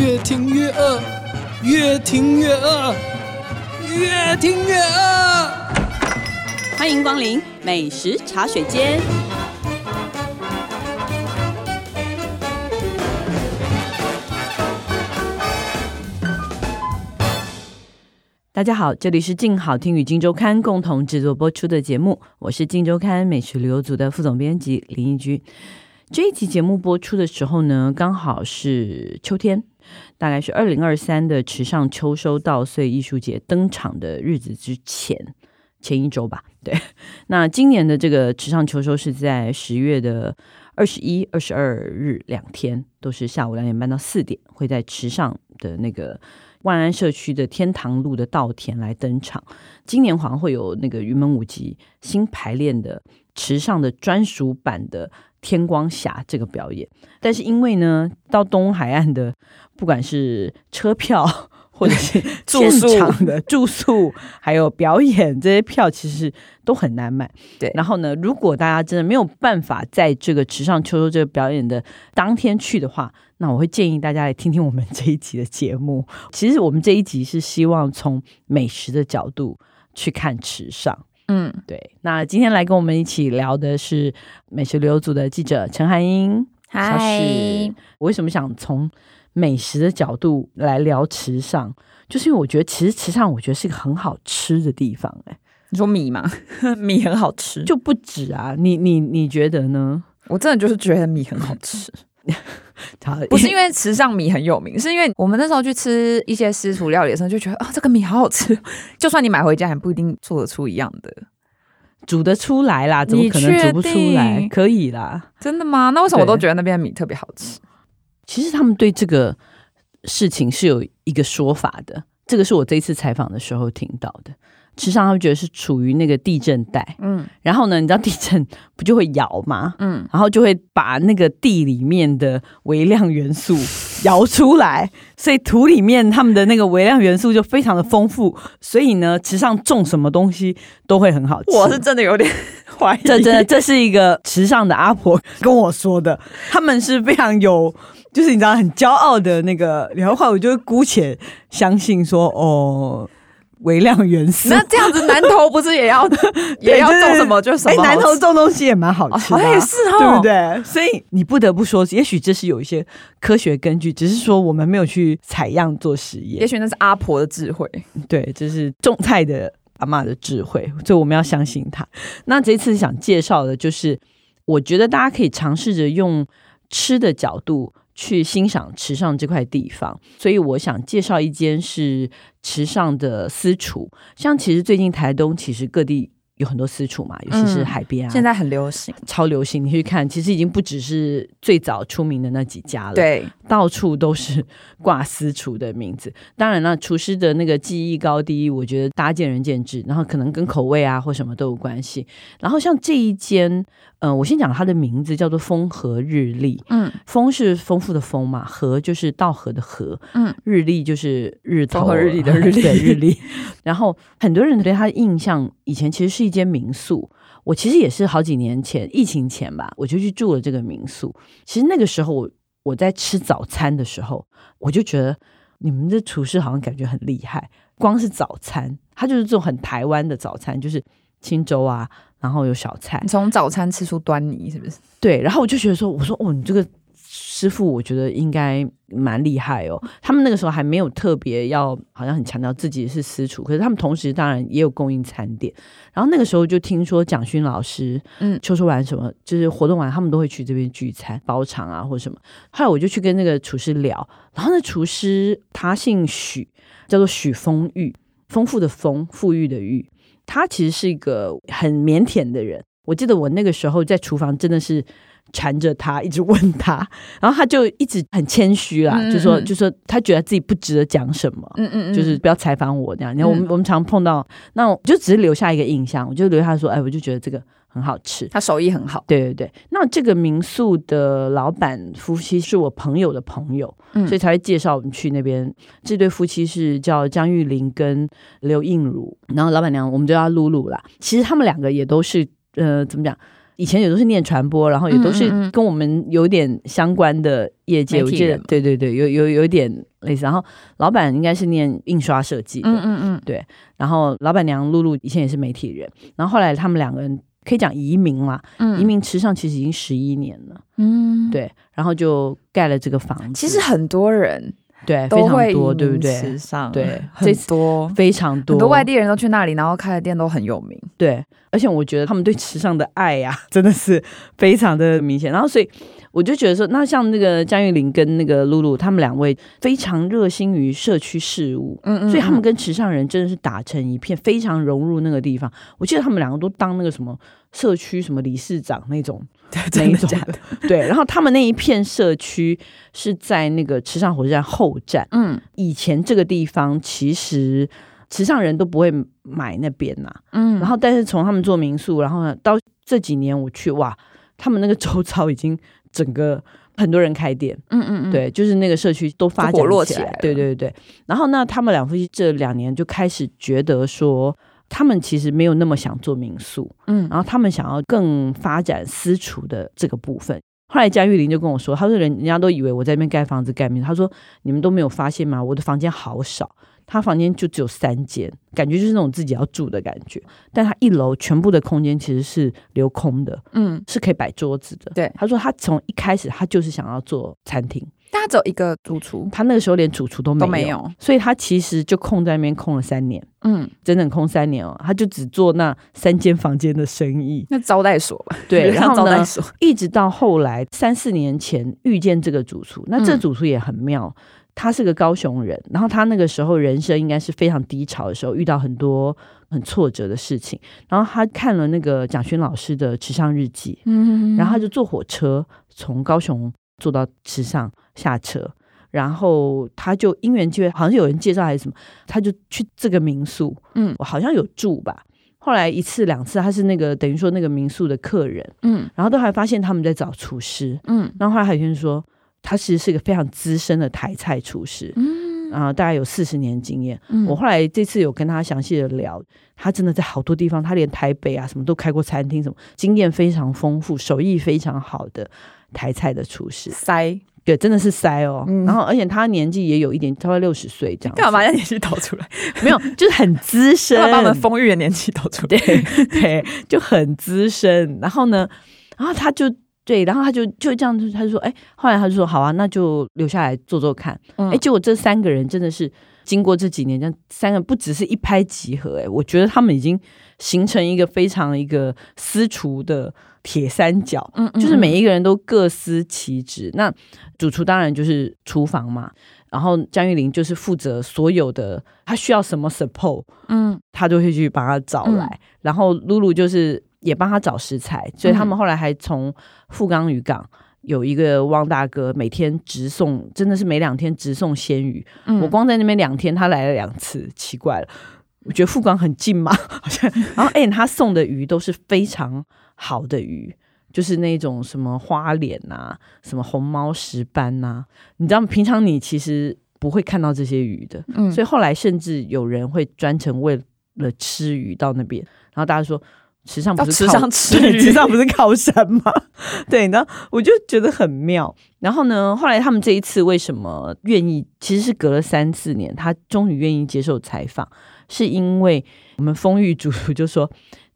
越听越饿，越听越饿，越听越饿。欢迎光临美食茶水间。大家好，这里是静好听与静周刊共同制作播出的节目，我是静周刊美食旅游组的副总编辑林义君。这一期节目播出的时候呢，刚好是秋天，大概是二零二三的池上秋收稻穗艺术节登场的日子之前。前一周吧，对。那今年的这个池上秋收是在十月的二十一、二十二日两天，都是下午两点半到四点，会在池上的那个万安社区的天堂路的稻田来登场。今年好像会有那个云门舞集新排练的池上的专属版的天光霞这个表演，但是因为呢，到东海岸的不管是车票。或者是 现场的 住宿，还有表演这些票，其实都很难买。对，然后呢，如果大家真的没有办法在这个池上秋收这个表演的当天去的话，那我会建议大家来听听我们这一集的节目。其实我们这一集是希望从美食的角度去看池上。嗯，对。那今天来跟我们一起聊的是美食旅游组的记者陈涵英。嗨，我为什么想从美食的角度来聊池上，就是因为我觉得其实池上我觉得是一个很好吃的地方，欸。哎，你说米吗？米很好吃，就不止啊。你你你觉得呢？我真的就是觉得米很好吃。不是因为池上米很有名，是因为我们那时候去吃一些私厨料理的时候，就觉得啊，这个米好好吃。就算你买回家，也不一定做得出一样的，煮得出来啦？怎么可能煮不出来？可以啦。真的吗？那为什么我都觉得那边的米特别好吃？其实他们对这个事情是有一个说法的，这个是我这一次采访的时候听到的。池上他们觉得是处于那个地震带，嗯，然后呢，你知道地震不就会摇吗？嗯，然后就会把那个地里面的微量元素 摇出来，所以土里面他们的那个微量元素就非常的丰富，所以呢，池上种什么东西都会很好吃。我是真的有点怀疑，这真的这是一个池上的阿婆跟我说的，他们是非常有。就是你知道很骄傲的那个，然后我就姑且相信说哦，微量元素。那这样子南投不是也要 也要种什么？就是什么？哎，南投种东西也蛮好吃的，也是哦，对不对？所以你不得不说，也许这是有一些科学根据，只是说我们没有去采样做实验。也许那是阿婆的智慧，对，就是种菜的阿嬷的智慧，所以我们要相信她。那这次想介绍的就是，我觉得大家可以尝试着用吃的角度。去欣赏池上这块地方，所以我想介绍一间是池上的私厨。像其实最近台东其实各地。有很多私厨嘛，尤其是海边啊，现在很流行，超流行。你去看，其实已经不只是最早出名的那几家了，对，到处都是挂私厨的名字。当然了，厨师的那个技艺高低，我觉得大家见仁见智，然后可能跟口味啊或什么都有关系。然后像这一间，嗯、呃，我先讲它的名字叫做风和日丽，嗯，风是丰富的风嘛，和就是稻和的和，嗯，日丽就是日头和日丽的日 丽对日丽。然后很多人对他的印象，以前其实是。一间民宿，我其实也是好几年前疫情前吧，我就去住了这个民宿。其实那个时候我我在吃早餐的时候，我就觉得你们的厨师好像感觉很厉害。光是早餐，他就是这种很台湾的早餐，就是清粥啊，然后有小菜。你从早餐吃出端倪是不是？对，然后我就觉得说，我说哦，你这个。师傅，我觉得应该蛮厉害哦。他们那个时候还没有特别要，好像很强调自己是私厨，可是他们同时当然也有供应餐点。然后那个时候就听说蒋勋老师，嗯，秋收完什么，就是活动完，他们都会去这边聚餐、包场啊，或者什么。后来我就去跟那个厨师聊，然后那厨师他姓许，叫做许丰裕，丰富的丰，富裕的裕。他其实是一个很腼腆的人。我记得我那个时候在厨房真的是。缠着他，一直问他，然后他就一直很谦虚啦，嗯嗯嗯就说就说他觉得自己不值得讲什么，嗯嗯，嗯，就是不要采访我这样。然后我们、嗯、我们常碰到，那我就只是留下一个印象，我就留下说，哎，我就觉得这个很好吃，他手艺很好。对对对，那这个民宿的老板夫妻是我朋友的朋友，嗯、所以才会介绍我们去那边。这对夫妻是叫张玉玲跟刘映如，然后老板娘我们就叫露露啦。其实他们两个也都是呃，怎么讲？以前也都是念传播，然后也都是跟我们有点相关的业界，嗯嗯嗯我记得，对对对，有有有点类似。然后老板应该是念印刷设计的，嗯嗯嗯，对。然后老板娘露露以前也是媒体人，然后后来他们两个人可以讲移民嘛，嗯、移民池上其实已经十一年了，嗯，对。然后就盖了这个房子。其实很多人。对，非常多，对不对？池上对，很多，非常多，很多外地人都去那里，然后开的店都很有名。对，而且我觉得他们对池上的爱呀、啊，真的是非常的明显。然后，所以我就觉得说，那像那个江玉玲跟那个露露，他们两位非常热心于社区事务，嗯，嗯嗯，所以他们跟池上人真的是打成一片，非常融入那个地方。我记得他们两个都当那个什么社区什么理事长那种。真的假的？对，然后他们那一片社区是在那个池上火车站后站。嗯，以前这个地方其实池上人都不会买那边呐。嗯，然后但是从他们做民宿，然后呢，到这几年我去哇，他们那个周遭已经整个很多人开店。嗯嗯嗯，对，就是那个社区都发展起来。对对对，然后呢，他们两夫妻这两年就开始觉得说。他们其实没有那么想做民宿，嗯，然后他们想要更发展私厨的这个部分。后来江玉玲就跟我说，他说人人家都以为我在那边盖房子盖民宿，他说你们都没有发现吗？我的房间好少，他房间就只有三间，感觉就是那种自己要住的感觉。但他一楼全部的空间其实是留空的，嗯，是可以摆桌子的。对，他说他从一开始他就是想要做餐厅。他只有一个主厨，他那个时候连主厨都没有，没有，所以他其实就空在那边空了三年，嗯，整整空三年哦，他就只做那三间房间的生意，那招待所吧，对，然后呢，所一直到后来三四年前遇见这个主厨，那这主厨也很妙，嗯、他是个高雄人，然后他那个时候人生应该是非常低潮的时候，遇到很多很挫折的事情，然后他看了那个蒋勋老师的池上日记，嗯，然后他就坐火车从高雄坐到池上。下车，然后他就因缘机会，好像有人介绍还是什么，他就去这个民宿，嗯，我好像有住吧。后来一次两次，他是那个等于说那个民宿的客人，嗯，然后都还发现他们在找厨师，嗯，然后后来还有人说他其实是一个非常资深的台菜厨师，嗯，啊，大概有四十年经验。嗯，我后来这次有跟他详细的聊，他真的在好多地方，他连台北啊什么都开过餐厅，什么经验非常丰富，手艺非常好的台菜的厨师，塞。对，真的是塞哦。嗯、然后，而且他年纪也有一点，差不多六十岁这样。干嘛把年纪抖出来？没有，就是很资深。把我们丰裕的年纪抖出来。对对，就很资深。然后呢，然后他就对，然后他就就这样，他就说，哎，后来他就说，好啊，那就留下来做做看。嗯、哎，结果这三个人真的是经过这几年，这样三个不只是一拍即合，哎，我觉得他们已经形成一个非常一个私厨的。铁三角，嗯，就是每一个人都各司其职。嗯、那主厨当然就是厨房嘛，然后江玉玲就是负责所有的，他需要什么 support，嗯，他就会去帮他找来。嗯、然后露露就是也帮他找食材，所以他们后来还从富冈渔港有一个汪大哥，每天直送，真的是每两天直送鲜鱼。嗯、我光在那边两天，他来了两次，奇怪了。我觉得富冈很近嘛，好像，然后哎，他送的鱼都是非常。好的鱼，就是那种什么花脸呐、啊，什么红毛石斑呐、啊，你知道吗？平常你其实不会看到这些鱼的，嗯，所以后来甚至有人会专程为了吃鱼到那边，然后大家说池上不是池上 吃鱼，池上不是靠山吗？对，然后我就觉得很妙。然后呢，后来他们这一次为什么愿意？其实是隔了三四年，他终于愿意接受采访，是因为我们丰裕主厨就说。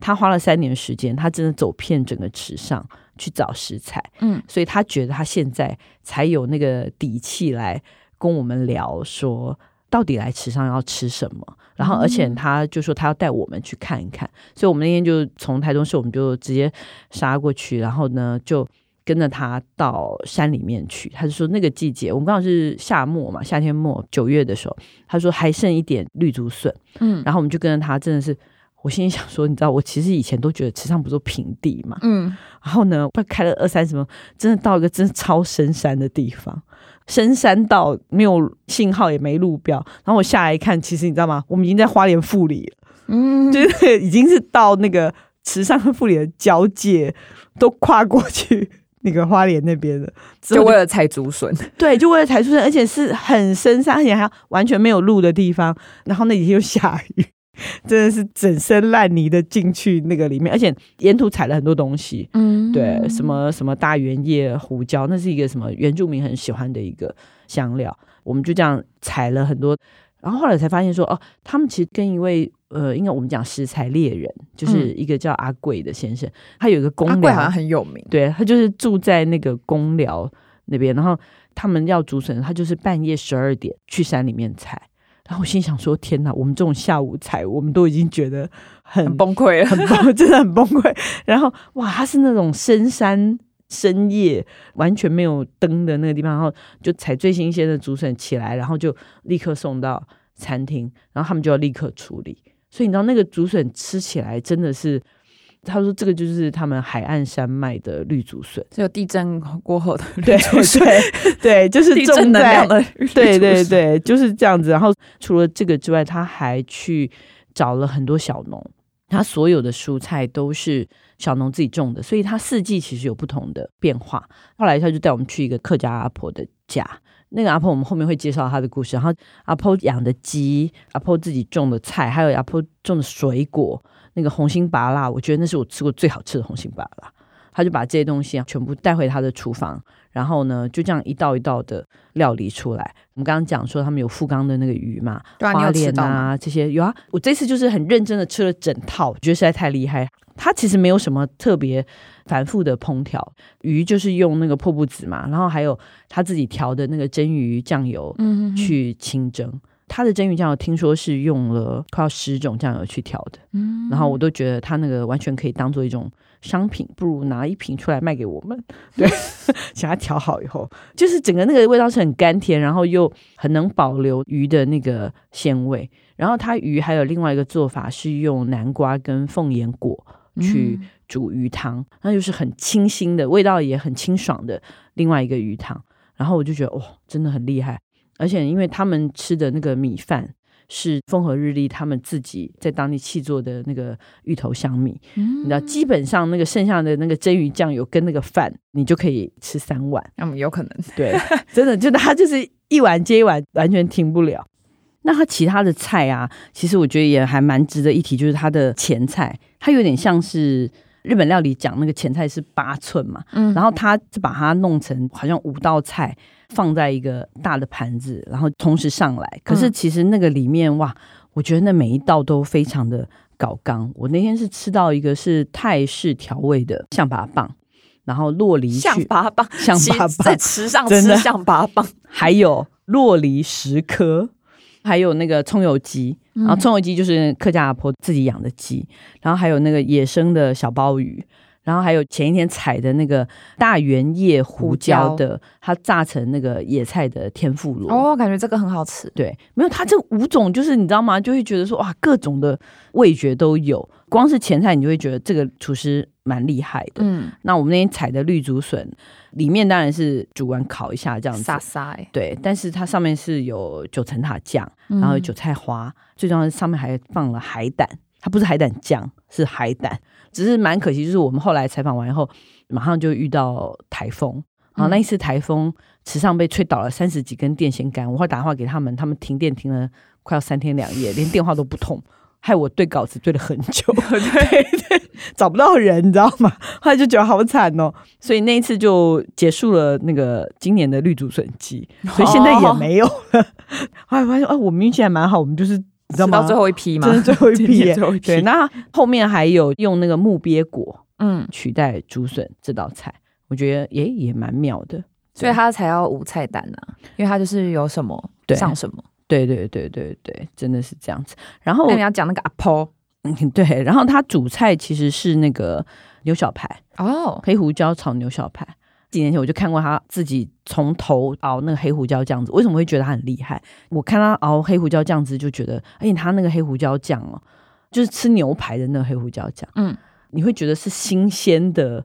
他花了三年时间，他真的走遍整个池上去找食材，嗯，所以他觉得他现在才有那个底气来跟我们聊，说到底来池上要吃什么。然后，而且他就说他要带我们去看一看，嗯、所以我们那天就从台中市，我们就直接杀过去，然后呢就跟着他到山里面去。他就说那个季节，我们刚好是夏末嘛，夏天末九月的时候，他说还剩一点绿竹笋，嗯，然后我们就跟着他，真的是。我心里想说，你知道，我其实以前都觉得池上不是平地嘛，嗯，然后呢，快开了二三十分钟，真的到一个真的超深山的地方，深山道没有信号也没路标，然后我下来一看，其实你知道吗？我们已经在花莲富里了，嗯，就是已经是到那个池上和富里的交界，都跨过去那个花莲那边了，就为了采竹笋，对，就为了采竹笋，而且是很深山，而且还完全没有路的地方，然后那几天又下雨。真的是整身烂泥的进去那个里面，而且沿途采了很多东西，嗯，对，什么什么大圆叶胡椒，那是一个什么原住民很喜欢的一个香料，我们就这样采了很多，然后后来才发现说，哦，他们其实跟一位呃，应该我们讲食材猎人，就是一个叫阿贵的先生，嗯、他有一个公寮，阿贵好像很有名，对，他就是住在那个公寮那边，然后他们要竹笋，他就是半夜十二点去山里面采。然后我心想说：“天哪，我们这种下午采，我们都已经觉得很，很崩溃了，很崩，真的很崩溃。然后哇，它是那种深山深夜完全没有灯的那个地方，然后就采最新鲜的竹笋起来，然后就立刻送到餐厅，然后他们就要立刻处理。所以你知道那个竹笋吃起来真的是。”他说：“这个就是他们海岸山脉的绿竹笋，只有地震过后的绿竹笋，对对，就是种在地震能量的对对对，就是这样子。然后除了这个之外，他还去找了很多小农，他所有的蔬菜都是小农自己种的，所以他四季其实有不同的变化。后来他就带我们去一个客家阿婆的家，那个阿婆我们后面会介绍她的故事。然后阿婆养的鸡，阿婆自己种的菜，还有阿婆种的水果。”那个红心芭乐，我觉得那是我吃过最好吃的红心芭乐。他就把这些东西啊全部带回他的厨房，然后呢就这样一道一道的料理出来。我们刚刚讲说他们有富冈的那个鱼嘛，对啊，花莲啊这些有啊。我这次就是很认真的吃了整套，我觉得实在太厉害。它其实没有什么特别繁复的烹调，鱼就是用那个破布子嘛，然后还有他自己调的那个蒸鱼酱油，嗯，去清蒸。嗯他的蒸鱼酱油听说是用了快要十种酱油去调的，嗯，然后我都觉得他那个完全可以当做一种商品，不如拿一瓶出来卖给我们。对，想要调好以后，就是整个那个味道是很甘甜，然后又很能保留鱼的那个鲜味。然后它鱼还有另外一个做法是用南瓜跟凤眼果去煮鱼汤，嗯，那就是很清新的味道，也很清爽的另外一个鱼汤。然后我就觉得哇，真的很厉害。而且，因为他们吃的那个米饭是风和日丽他们自己在当地气做的那个芋头香米，嗯、你知道，基本上那个剩下的那个蒸鱼酱油跟那个饭，你就可以吃三碗。嗯，有可能，对，真的，就他就是一碗接一碗，完全停不了。那他其他的菜啊，其实我觉得也还蛮值得一提，就是他的前菜，它有点像是日本料理讲那个前菜是八寸嘛，嗯，然后他就把它弄成好像五道菜。放在一个大的盘子，然后同时上来。可是其实那个里面、嗯、哇，我觉得那每一道都非常的搞刚。我那天是吃到一个是泰式调味的象拔蚌，然后洛梨象拔蚌，象拔蚌。在池上吃象拔蚌，还有洛梨十颗，还有那个葱油鸡，然后葱油鸡就是客家阿婆自己养的鸡，然后还有那个野生的小鲍鱼。然后还有前一天采的那个大圆叶胡椒的，它炸成那个野菜的天妇罗。哦，感觉这个很好吃。对，没有它这五种，就是你知道吗？就会觉得说哇，各种的味觉都有。光是前菜，你就会觉得这个厨师蛮厉害的。嗯，那我们那天采的绿竹笋，里面当然是煮完烤一下这样子，沙沙。对，但是它上面是有九层塔酱，然后有韭菜花，嗯、最重要是上面还放了海胆。它不是海胆酱，是海胆。只是蛮可惜，就是我们后来采访完以后，马上就遇到台风。啊那一次台风，池上被吹倒了三十几根电线杆。我会打电话给他们，他们停电停了快要三天两夜，连电话都不通，害我对稿子对了很久 对对，找不到人，你知道吗？后来就觉得好惨哦。所以那一次就结束了那个今年的绿竹笋季，所以现在也没有了。哦、后来发现，哦，我们运气还蛮好，我们就是。你知道吗？最后一批吗？这是最后一批，最后一批。对，那后面还有用那个木鳖果，嗯，取代竹笋这道菜，我觉得也也蛮妙的。所以它才要无菜单呢、啊，因为它就是有什么上什么。对对对对对，真的是这样子。然后那你要讲那个阿婆，嗯，对。然后它主菜其实是那个牛小排哦，黑胡椒炒牛小排。几年前我就看过他自己从头熬那个黑胡椒酱子，为什么会觉得他很厉害？我看他熬黑胡椒酱汁就觉得，而且他那个黑胡椒酱哦，就是吃牛排的那个黑胡椒酱，嗯，你会觉得是新鲜的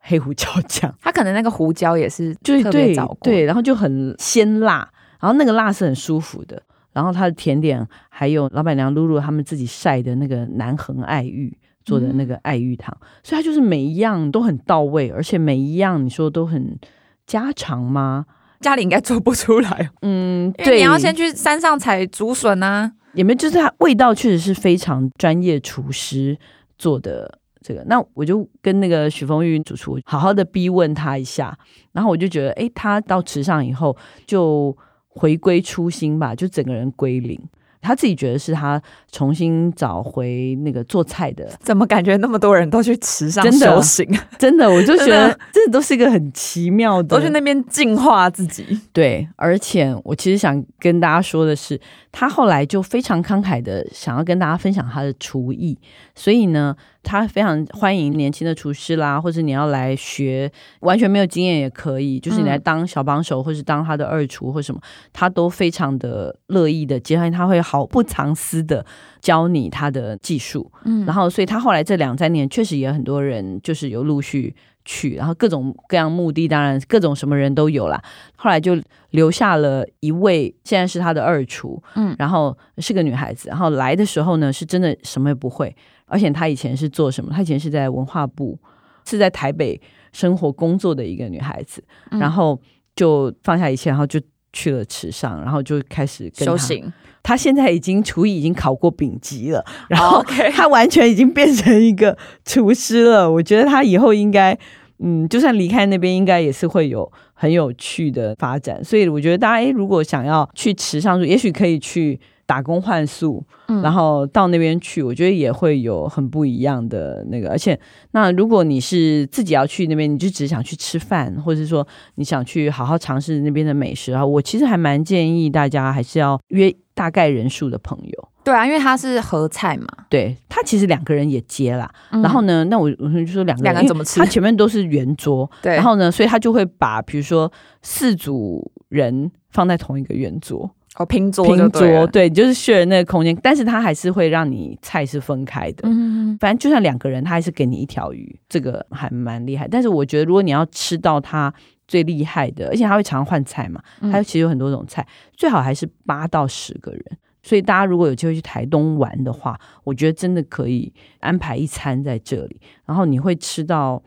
黑胡椒酱。它可能那个胡椒也是就是特别找过，对，然后就很鲜辣，然后那个辣是很舒服的。然后它的甜点还有老板娘露露他们自己晒的那个南横爱玉。做的那个爱玉汤，嗯、所以它就是每一样都很到位，而且每一样你说都很家常吗？家里应该做不出来。嗯，对，你要先去山上采竹笋啊。也没有，就是它味道确实是非常专业厨师做的这个。那我就跟那个许峰玉主厨好好的逼问他一下，然后我就觉得，哎，他到池上以后就回归初心吧，就整个人归零。他自己觉得是他重新找回那个做菜的，怎么感觉那么多人都去池上修行？真的，我就觉得这都是一个很奇妙的，都去那边净化自己。对，而且我其实想跟大家说的是，他后来就非常慷慨的想要跟大家分享他的厨艺，所以呢。他非常欢迎年轻的厨师啦，或者你要来学，完全没有经验也可以，就是你来当小帮手，或是当他的二厨或什么，他都非常的乐意的接受，他会毫不藏私的教你他的技术。嗯，然后所以他后来这两三年确实也有很多人就是有陆续去，然后各种各样目的，当然各种什么人都有啦。后来就留下了一位，现在是他的二厨，嗯，然后是个女孩子，然后来的时候呢，是真的什么也不会。而且她以前是做什么？她以前是在文化部，是在台北生活工作的一个女孩子，嗯、然后就放下一切，然后就去了池上，然后就开始跟她修行。她现在已经厨艺已经考过丙级了，然后 她完全已经变成一个厨师了。我觉得她以后应该，嗯，就算离开那边，应该也是会有很有趣的发展。所以我觉得大家，诶，如果想要去池上住，也许可以去。打工换宿，然后到那边去，我觉得也会有很不一样的那个。而且，那如果你是自己要去那边，你就只想去吃饭，或者是说你想去好好尝试那边的美食啊，我其实还蛮建议大家还是要约大概人数的朋友。对啊，因为他是合菜嘛，对，他其实两个人也接啦。嗯、然后呢，那我我就说两个人，两个人怎么吃？他前面都是圆桌，对，然后呢，所以他就会把比如说四组人放在同一个圆桌。哦，拼桌拼桌，对，就是 share 那个空间，但是他还是会让你菜是分开的。嗯，反正就算两个人，他还是给你一条鱼，这个还蛮厉害。但是我觉得，如果你要吃到他最厉害的，而且他会常常换菜嘛，他其实有很多种菜，最好还是八到十个人。所以大家如果有机会去台东玩的话，我觉得真的可以安排一餐在这里，然后你会吃到。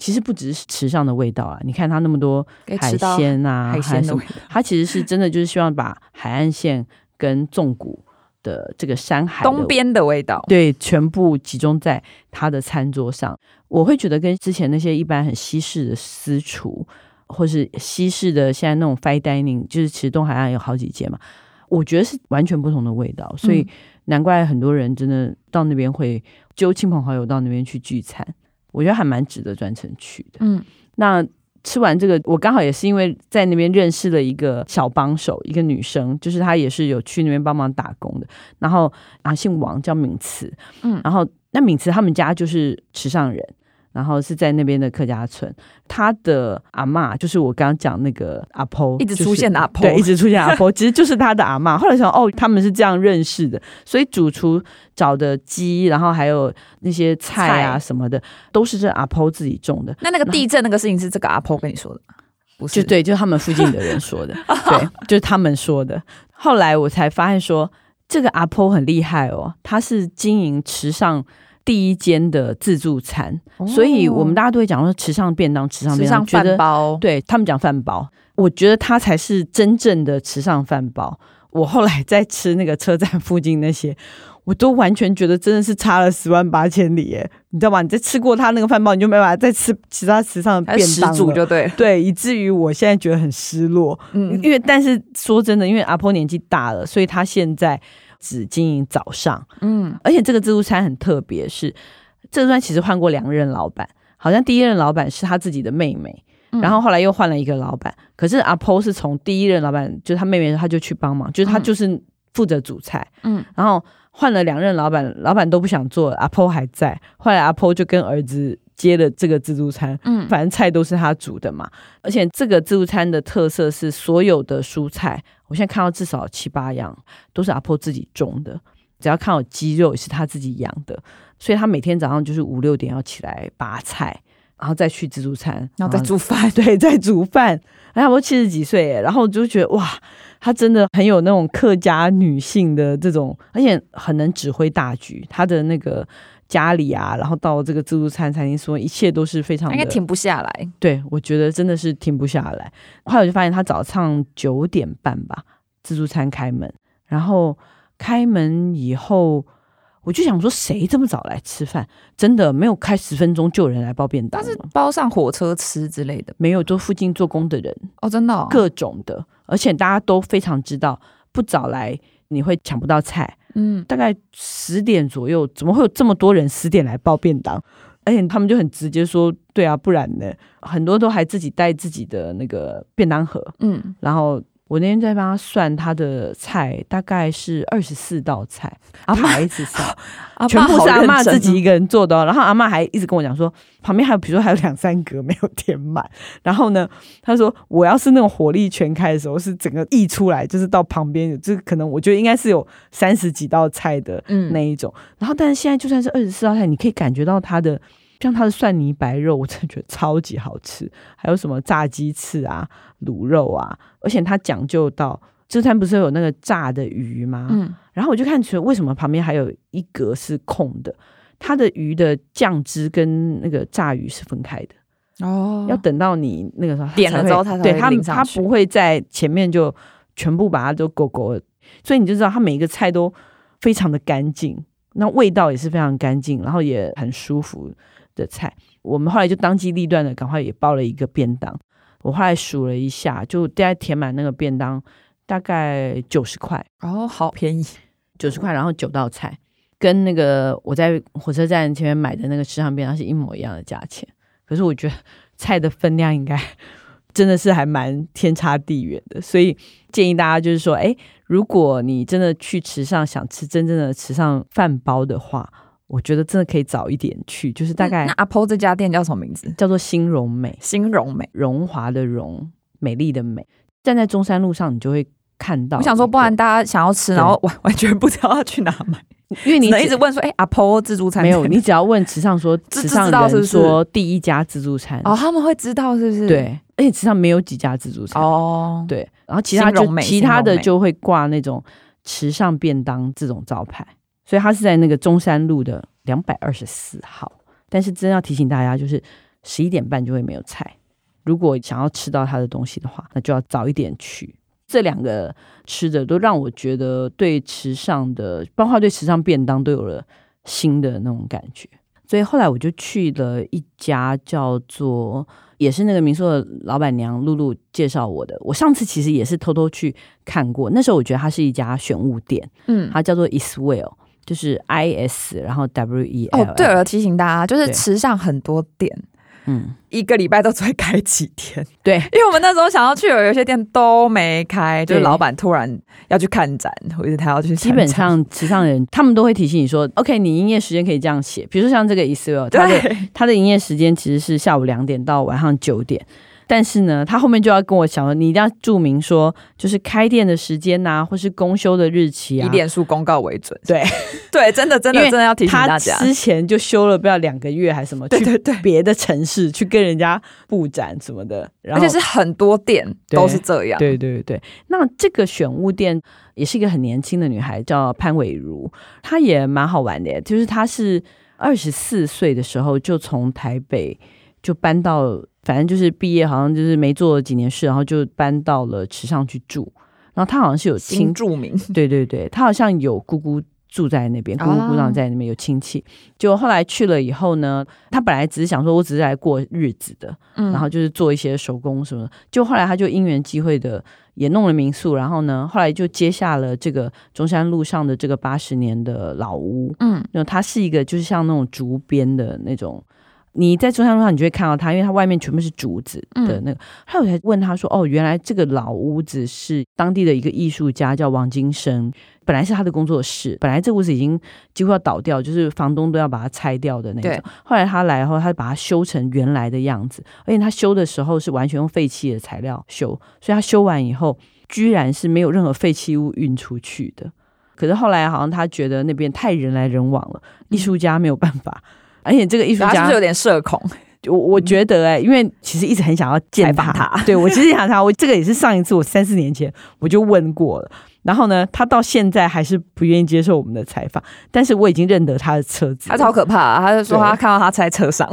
其实不只是池上的味道啊，你看它那么多海鲜啊，海鲜的味道，它其实是真的就是希望把海岸线跟纵谷的这个山海东边的味道，对，全部集中在它的餐桌上。我会觉得跟之前那些一般很西式的私厨，或是西式的现在那种 fine dining，就是其实东海岸有好几间嘛，我觉得是完全不同的味道。所以难怪很多人真的到那边会揪亲朋好友到那边去聚餐。我觉得还蛮值得专程去的。嗯，那吃完这个，我刚好也是因为在那边认识了一个小帮手，一个女生，就是她也是有去那边帮忙打工的。然后啊，姓王，叫敏慈。嗯，然后那敏慈他们家就是池上人。然后是在那边的客家村，他的阿嬷就是我刚刚讲那个阿婆，一直出现的阿婆，对，一直出现阿婆，其实就是他的阿嬷。后来想，哦，他们是这样认识的，所以主厨找的鸡，然后还有那些菜啊什么的，都是这阿婆自己种的。那那个地震那个事情是这个阿婆跟你说的吗？不是，就对，就是他们附近的人说的，对，就是他们说的。后来我才发现说，这个阿婆很厉害哦，他是经营池上。第一间的自助餐，哦、所以我们大家都会讲说池上便当，池上便当，饭包，对他们讲饭包，我觉得他才是真正的池上饭包。我后来在吃那个车站附近那些，我都完全觉得真的是差了十万八千里耶，你知道吗？你在吃过他那个饭包，你就没办法再吃其他池上的便当了，就对对，以至于我现在觉得很失落。嗯，因为但是说真的，因为阿婆年纪大了，所以他现在。只经营早上，嗯，而且这个自助餐很特别，是自助餐其实换过两任老板，好像第一任老板是他自己的妹妹，嗯、然后后来又换了一个老板，可是阿婆是从第一任老板，就是他妹妹，他就去帮忙，就是他就是负责煮菜，嗯，然后换了两任老板，老板都不想做，阿婆还在，后来阿婆就跟儿子。接了这个自助餐，嗯，反正菜都是他煮的嘛。而且这个自助餐的特色是所有的蔬菜，我现在看到至少七八样都是阿婆自己种的。只要看到鸡肉也是他自己养的，所以他每天早上就是五六点要起来拔菜，然后再去自助餐，然后再煮饭。对，再煮饭。阿婆七十几岁，然后就觉得哇，她真的很有那种客家女性的这种，而且很能指挥大局。她的那个。家里啊，然后到这个自助餐餐厅，说一切都是非常的，应该停不下来。对，我觉得真的是停不下来。后来我就发现他早上九点半吧，自助餐开门，然后开门以后，我就想说，谁这么早来吃饭？真的没有开十分钟就有人来包便当，但是包上火车吃之类的，没有，就附近做工的人哦，真的、哦、各种的，而且大家都非常知道，不早来你会抢不到菜。嗯，大概十点左右，怎么会有这么多人十点来报便当？而且他们就很直接说：“对啊，不然呢？”很多都还自己带自己的那个便当盒。嗯，然后。我那天在帮他算他的菜，大概是二十四道菜，阿妈一直算 全部是阿嬷自己一个人做的哦。然后阿嬷还一直跟我讲说，旁边还有比如说还有两三格没有填满。然后呢，他说我要是那种火力全开的时候，是整个溢出来，就是到旁边，就是可能我觉得应该是有三十几道菜的那一种。然后，但是现在就算是二十四道菜，你可以感觉到他的。像它的蒜泥白肉，我真的觉得超级好吃。还有什么炸鸡翅啊、卤肉啊，而且它讲究到这餐不是有那个炸的鱼吗？嗯，然后我就看出来为什么旁边还有一格是空的，它的鱼的酱汁跟那个炸鱼是分开的哦。要等到你那个时候点了之后，它才对它它不会在前面就全部把它都勾勾，所以你就知道它每一个菜都非常的干净，那味道也是非常干净，然后也很舒服。的菜，我们后来就当机立断的，赶快也包了一个便当。我后来数了一下，就大概填满那个便当，大概九十块哦，好便宜，九十块，然后九道菜，跟那个我在火车站前面买的那个池上便当是一模一样的价钱。可是我觉得菜的分量应该 真的是还蛮天差地远的，所以建议大家就是说，哎，如果你真的去池上想吃真正的池上饭包的话。我觉得真的可以早一点去，就是大概。那阿婆这家店叫什么名字？叫做新荣美，新荣美，荣华的荣，美丽的美。站在中山路上，你就会看到。我想说，不然大家想要吃，然后完 完全不知道要去哪买，因为你一直问说：“哎、欸，阿婆自助餐没有？”你只要问池上说，池上人说第一家自助餐哦，他们会知道是不是？对，而且池上没有几家自助餐哦，对，然后其他就其他的就会挂那种池上便当这种招牌。所以他是在那个中山路的两百二十四号，但是真要提醒大家，就是十一点半就会没有菜。如果想要吃到他的东西的话，那就要早一点去。这两个吃的都让我觉得对时尚的，包括对时尚便当都有了新的那种感觉。所以后来我就去了一家叫做，也是那个民宿的老板娘露露介绍我的。我上次其实也是偷偷去看过，那时候我觉得它是一家选物店，嗯，它叫做 Iswell。就是 I S，然后 W E L。哦，对了，提醒大家，就是池上很多店，嗯，一个礼拜都只会开几天。对，因为我们那时候想要去，有有些店都没开，就是老板突然要去看展，或者他要去。基本上池上人他们都会提醒你说，OK，你营业时间可以这样写，比如说像这个它的它的营业时间其实是下午两点到晚上九点。但是呢，他后面就要跟我讲了，你一定要注明说，就是开店的时间呐、啊，或是公休的日期啊，以脸书公告为准。对 对，真的真的真的要提醒大家，之前就休了不要两个月还是什么，对对对，别的城市去跟人家布展什么的，然后而且是很多店都是这样。对对对对，那这个选物店也是一个很年轻的女孩，叫潘伟如，她也蛮好玩的，就是她是二十四岁的时候就从台北就搬到。反正就是毕业，好像就是没做几年事，然后就搬到了池上去住。然后他好像是有亲住民，对对对，他好像有姑姑住在那边，姑姑姑丈在那边有亲戚。就后来去了以后呢，他本来只是想说，我只是来过日子的，然后就是做一些手工什么的。就后来他就因缘机会的也弄了民宿，然后呢，后来就接下了这个中山路上的这个八十年的老屋。嗯，那它是一个就是像那种竹编的那种。你在中山路上，你就会看到它，因为它外面全部是竹子的那个。后来我才问他说：“哦，原来这个老屋子是当地的一个艺术家叫王金生，本来是他的工作室，本来这屋子已经几乎要倒掉，就是房东都要把它拆掉的那种。后来他来后，他把它修成原来的样子，而且他修的时候是完全用废弃的材料修，所以他修完以后，居然是没有任何废弃物运出去的。可是后来好像他觉得那边太人来人往了，艺术家没有办法。”而且这个艺术家是不是有点社恐？我我觉得哎、欸，因为其实一直很想要见他，他。对我其实想他，我这个也是上一次我三四年前我就问过了，然后呢，他到现在还是不愿意接受我们的采访，但是我已经认得他的车子，他超可怕、啊，他就说他看到他在车上，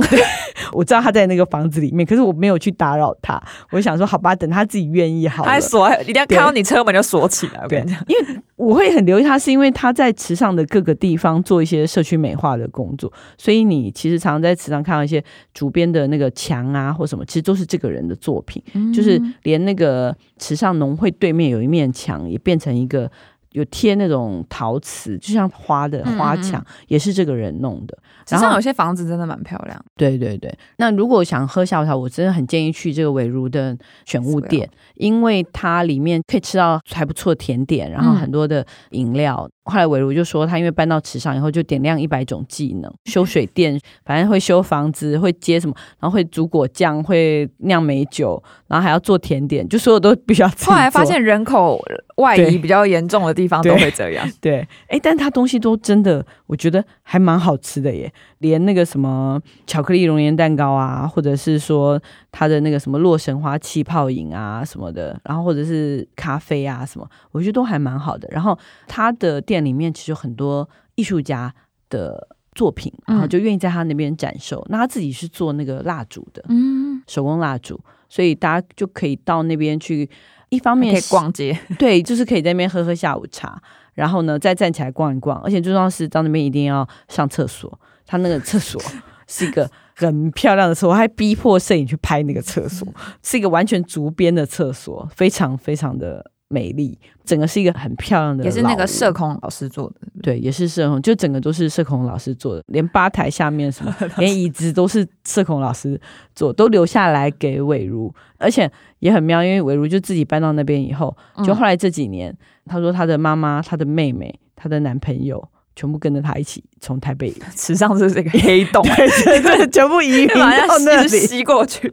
我知道他在那个房子里面，可是我没有去打扰他，我就想说好吧，等他自己愿意好了，他锁，一定要看到你车门就锁起来，我跟你讲，因为。我会很留意他，是因为他在池上的各个地方做一些社区美化的工作，所以你其实常常在池上看到一些主编的那个墙啊或什么，其实都是这个人的作品，嗯、就是连那个池上农会对面有一面墙也变成一个。有贴那种陶瓷，就像花的花墙，嗯嗯也是这个人弄的。然后有些房子真的蛮漂亮。对对对，那如果想喝下午茶，我真的很建议去这个伟如的选物店，因为它里面可以吃到还不错的甜点，然后很多的饮料。嗯后来伟如就说，他因为搬到池上以后，就点亮一百种技能，修水电，反正会修房子，会接什么，然后会煮果酱，会酿美酒，然后还要做甜点，就所有都比较。后来发现人口外移比较严重的地方都会这样。对，哎，但他东西都真的，我觉得还蛮好吃的耶。连那个什么巧克力熔岩蛋糕啊，或者是说他的那个什么洛神花气泡饮啊什么的，然后或者是咖啡啊什么，我觉得都还蛮好的。然后他的店里面其实有很多艺术家的作品，然后就愿意在他那边展售。嗯、那他自己是做那个蜡烛的，嗯，手工蜡烛，所以大家就可以到那边去，一方面可以逛街，对，就是可以在那边喝喝下午茶，然后呢再站起来逛一逛，而且最重要是到那边一定要上厕所。他那个厕所是一个很漂亮的厕所，我还逼迫摄影去拍那个厕所，是一个完全竹编的厕所，非常非常的美丽。整个是一个很漂亮的，也是那个社恐老师做的，对，也是社恐，就整个都是社恐老师做的，连吧台下面什么，连椅子都是社恐老师做，都留下来给伟如，而且也很妙，因为伟如就自己搬到那边以后，就后来这几年，嗯、他说他的妈妈、他的妹妹、他的男朋友。全部跟着他一起从台北，池上是这个 黑洞，对，对，对，全部移民到那里吸过去。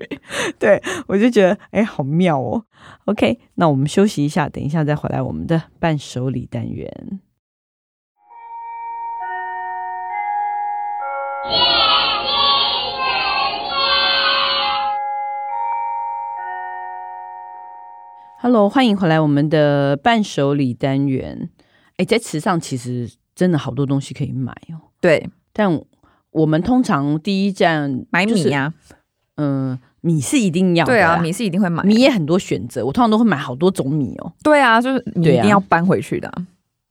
对，我就觉得哎、欸，好妙哦。OK，那我们休息一下，等一下再回来我们的伴手礼单元。Hello，欢迎回来我们的伴手礼单元。哎，在池上其实。真的好多东西可以买哦。对，但我们通常第一站买米呀，嗯，米是一定要的，对啊，米是一定会买，米也很多选择，我通常都会买好多种米哦。对啊，就是米一定要搬回去的。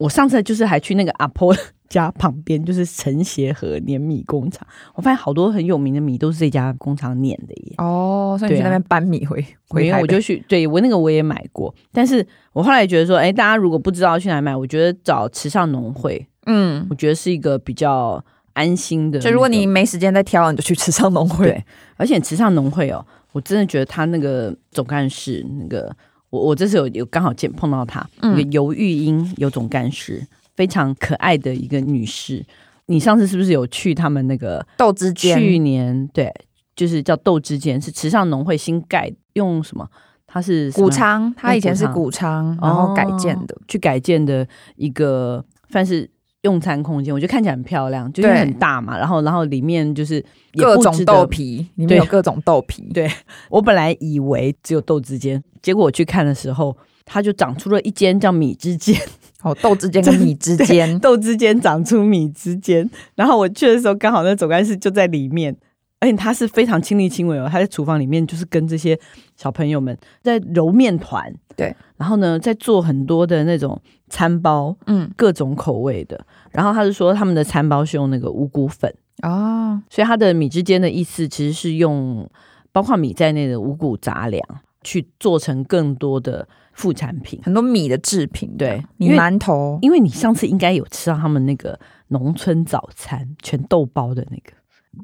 我上次就是还去那个阿婆 家旁边，就是陈协和碾米工厂，我发现好多很有名的米都是这家工厂碾的耶。哦，所以你去那边搬米回 回来，我就去，对，我那个我也买过，但是我后来觉得说，哎，大家如果不知道去哪买，我觉得找池上农会。嗯，我觉得是一个比较安心的、那个。就如果你没时间再挑，你就去池上农会。对，而且池上农会哦，我真的觉得他那个总干事，那个我我这次有有刚好见碰到他，嗯、那个游玉英游总干事，非常可爱的一个女士。你上次是不是有去他们那个豆之间？去年对，就是叫豆之间，是池上农会新盖，用什么？它是谷仓，它以前是谷仓，然后改建的，哦、去改建的一个算是。用餐空间，我觉得看起来很漂亮，就是很大嘛。然后，然后里面就是各种豆皮，里面有各种豆皮。对，我本来以为只有豆之间，结果我去看的时候，它就长出了一间叫米之间。哦，豆之间跟米之间，豆之间长出米之间。然后我去的时候，刚好那总干事就在里面，而且他是非常亲力亲为哦。他在厨房里面就是跟这些小朋友们在揉面团。对，然后呢，在做很多的那种餐包，嗯，各种口味的。然后他是说，他们的餐包是用那个五谷粉哦，所以他的米之间的意思其实是用包括米在内的五谷杂粮去做成更多的副产品，很多米的制品。对，米馒头，因为你上次应该有吃到他们那个农村早餐全豆包的那个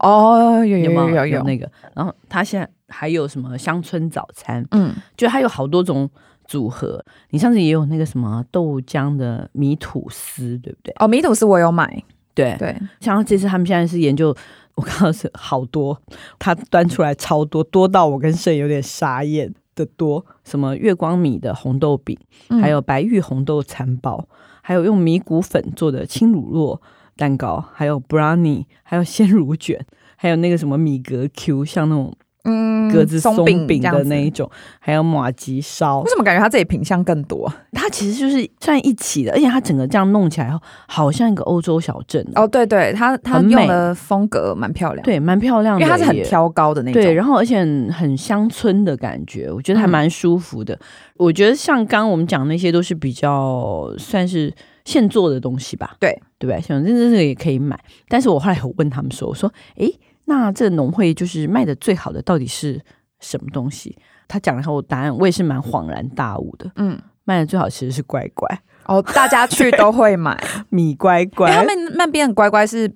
哦，有有有有，有那个。然后他现在还有什么乡村早餐？嗯，就他有好多种。组合，你上次也有那个什么豆浆的米吐司，对不对？哦，米吐司我有买，对对。像这次他们现在是研究，我看到是好多，他端出来超多，多到我跟摄影有点傻眼的多。什么月光米的红豆饼，还有白玉红豆餐包，嗯、还有用米谷粉做的轻乳酪蛋糕，还有 brownie，还有鲜乳卷，还有那个什么米格 Q，像那种嗯，格子松饼的那一种，还有马吉烧。为什么感觉它这里品相更多？它其实就是算一起的，而且它整个这样弄起来后，好像一个欧洲小镇哦。对对，它它用的风格蛮漂亮，对，蛮漂亮的，因为它是很挑高的那种。对，然后而且很乡村的感觉，我觉得还蛮舒服的。嗯、我觉得像刚刚我们讲那些都是比较算是现做的东西吧？对，对？像这这个也可以买，但是我后来有问他们说，我说，诶。那这农会就是卖的最好的到底是什么东西？他讲了后答案，我也是蛮恍然大悟的。嗯，卖的最好其实是乖乖哦，大家去都会买米乖乖。他们那边的乖乖是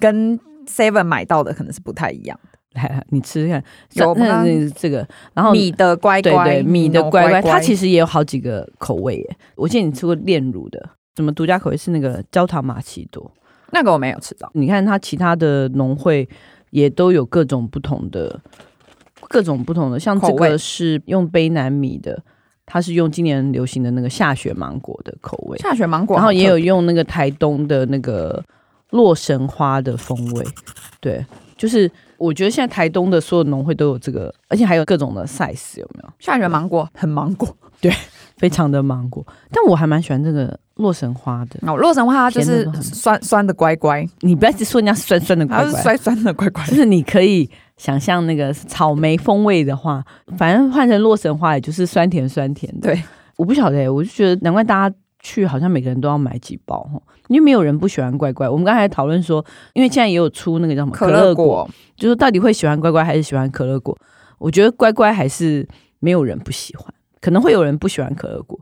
跟 Seven 买到的可能是不太一样的。来，你吃吃看，有那这个，然后米的乖乖，对对，米的乖乖，它其实也有好几个口味耶。我记得你吃过炼乳的，什么独家口味是那个焦糖玛奇朵，那个我没有吃到。你看它其他的农会。也都有各种不同的，各种不同的，像这个是用卑南米的，它是用今年流行的那个下雪芒果的口味，下雪芒果，然后也有用那个台东的那个洛神花的风味，对，就是我觉得现在台东的所有农会都有这个，而且还有各种的 size，有没有？下雪芒果很芒果，对，非常的芒果，但我还蛮喜欢这个。洛神花的哦，洛神花就是酸酸的乖乖，你不要说人家酸酸的乖乖，酸酸的乖乖，就是你可以想象那个草莓风味的话，反正换成洛神花也就是酸甜酸甜的。对，我不晓得，我就觉得难怪大家去好像每个人都要买几包哈，因为没有人不喜欢乖乖。我们刚才讨论说，因为现在也有出那个叫什么可乐果，就是到底会喜欢乖乖还是喜欢可乐果？我觉得乖乖还是没有人不喜欢，可能会有人不喜欢可乐果。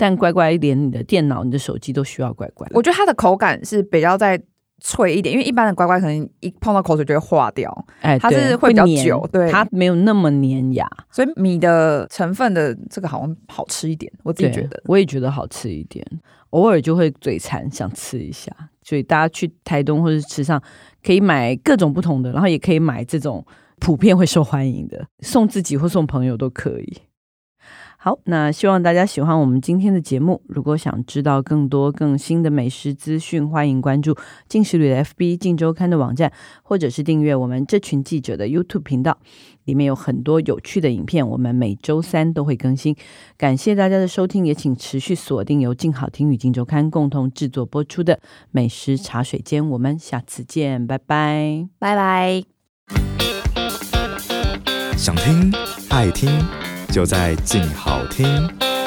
但乖乖连你的电脑、你的手机都需要乖乖。我觉得它的口感是比较再脆一点，因为一般的乖乖可能一碰到口水就会化掉，哎，它是会比较久，对，它没有那么粘牙，所以米的成分的这个好像好吃一点，我自己觉得，我也觉得好吃一点，偶尔就会嘴馋想吃一下，所以大家去台东或者吃上可以买各种不同的，然后也可以买这种普遍会受欢迎的，送自己或送朋友都可以。好，那希望大家喜欢我们今天的节目。如果想知道更多更新的美食资讯，欢迎关注进食旅的 FB、镜周刊的网站，或者是订阅我们这群记者的 YouTube 频道，里面有很多有趣的影片。我们每周三都会更新。感谢大家的收听，也请持续锁定由静好听与镜周刊共同制作播出的美食茶水间。我们下次见，拜拜，拜拜。想听爱听。就在静好听。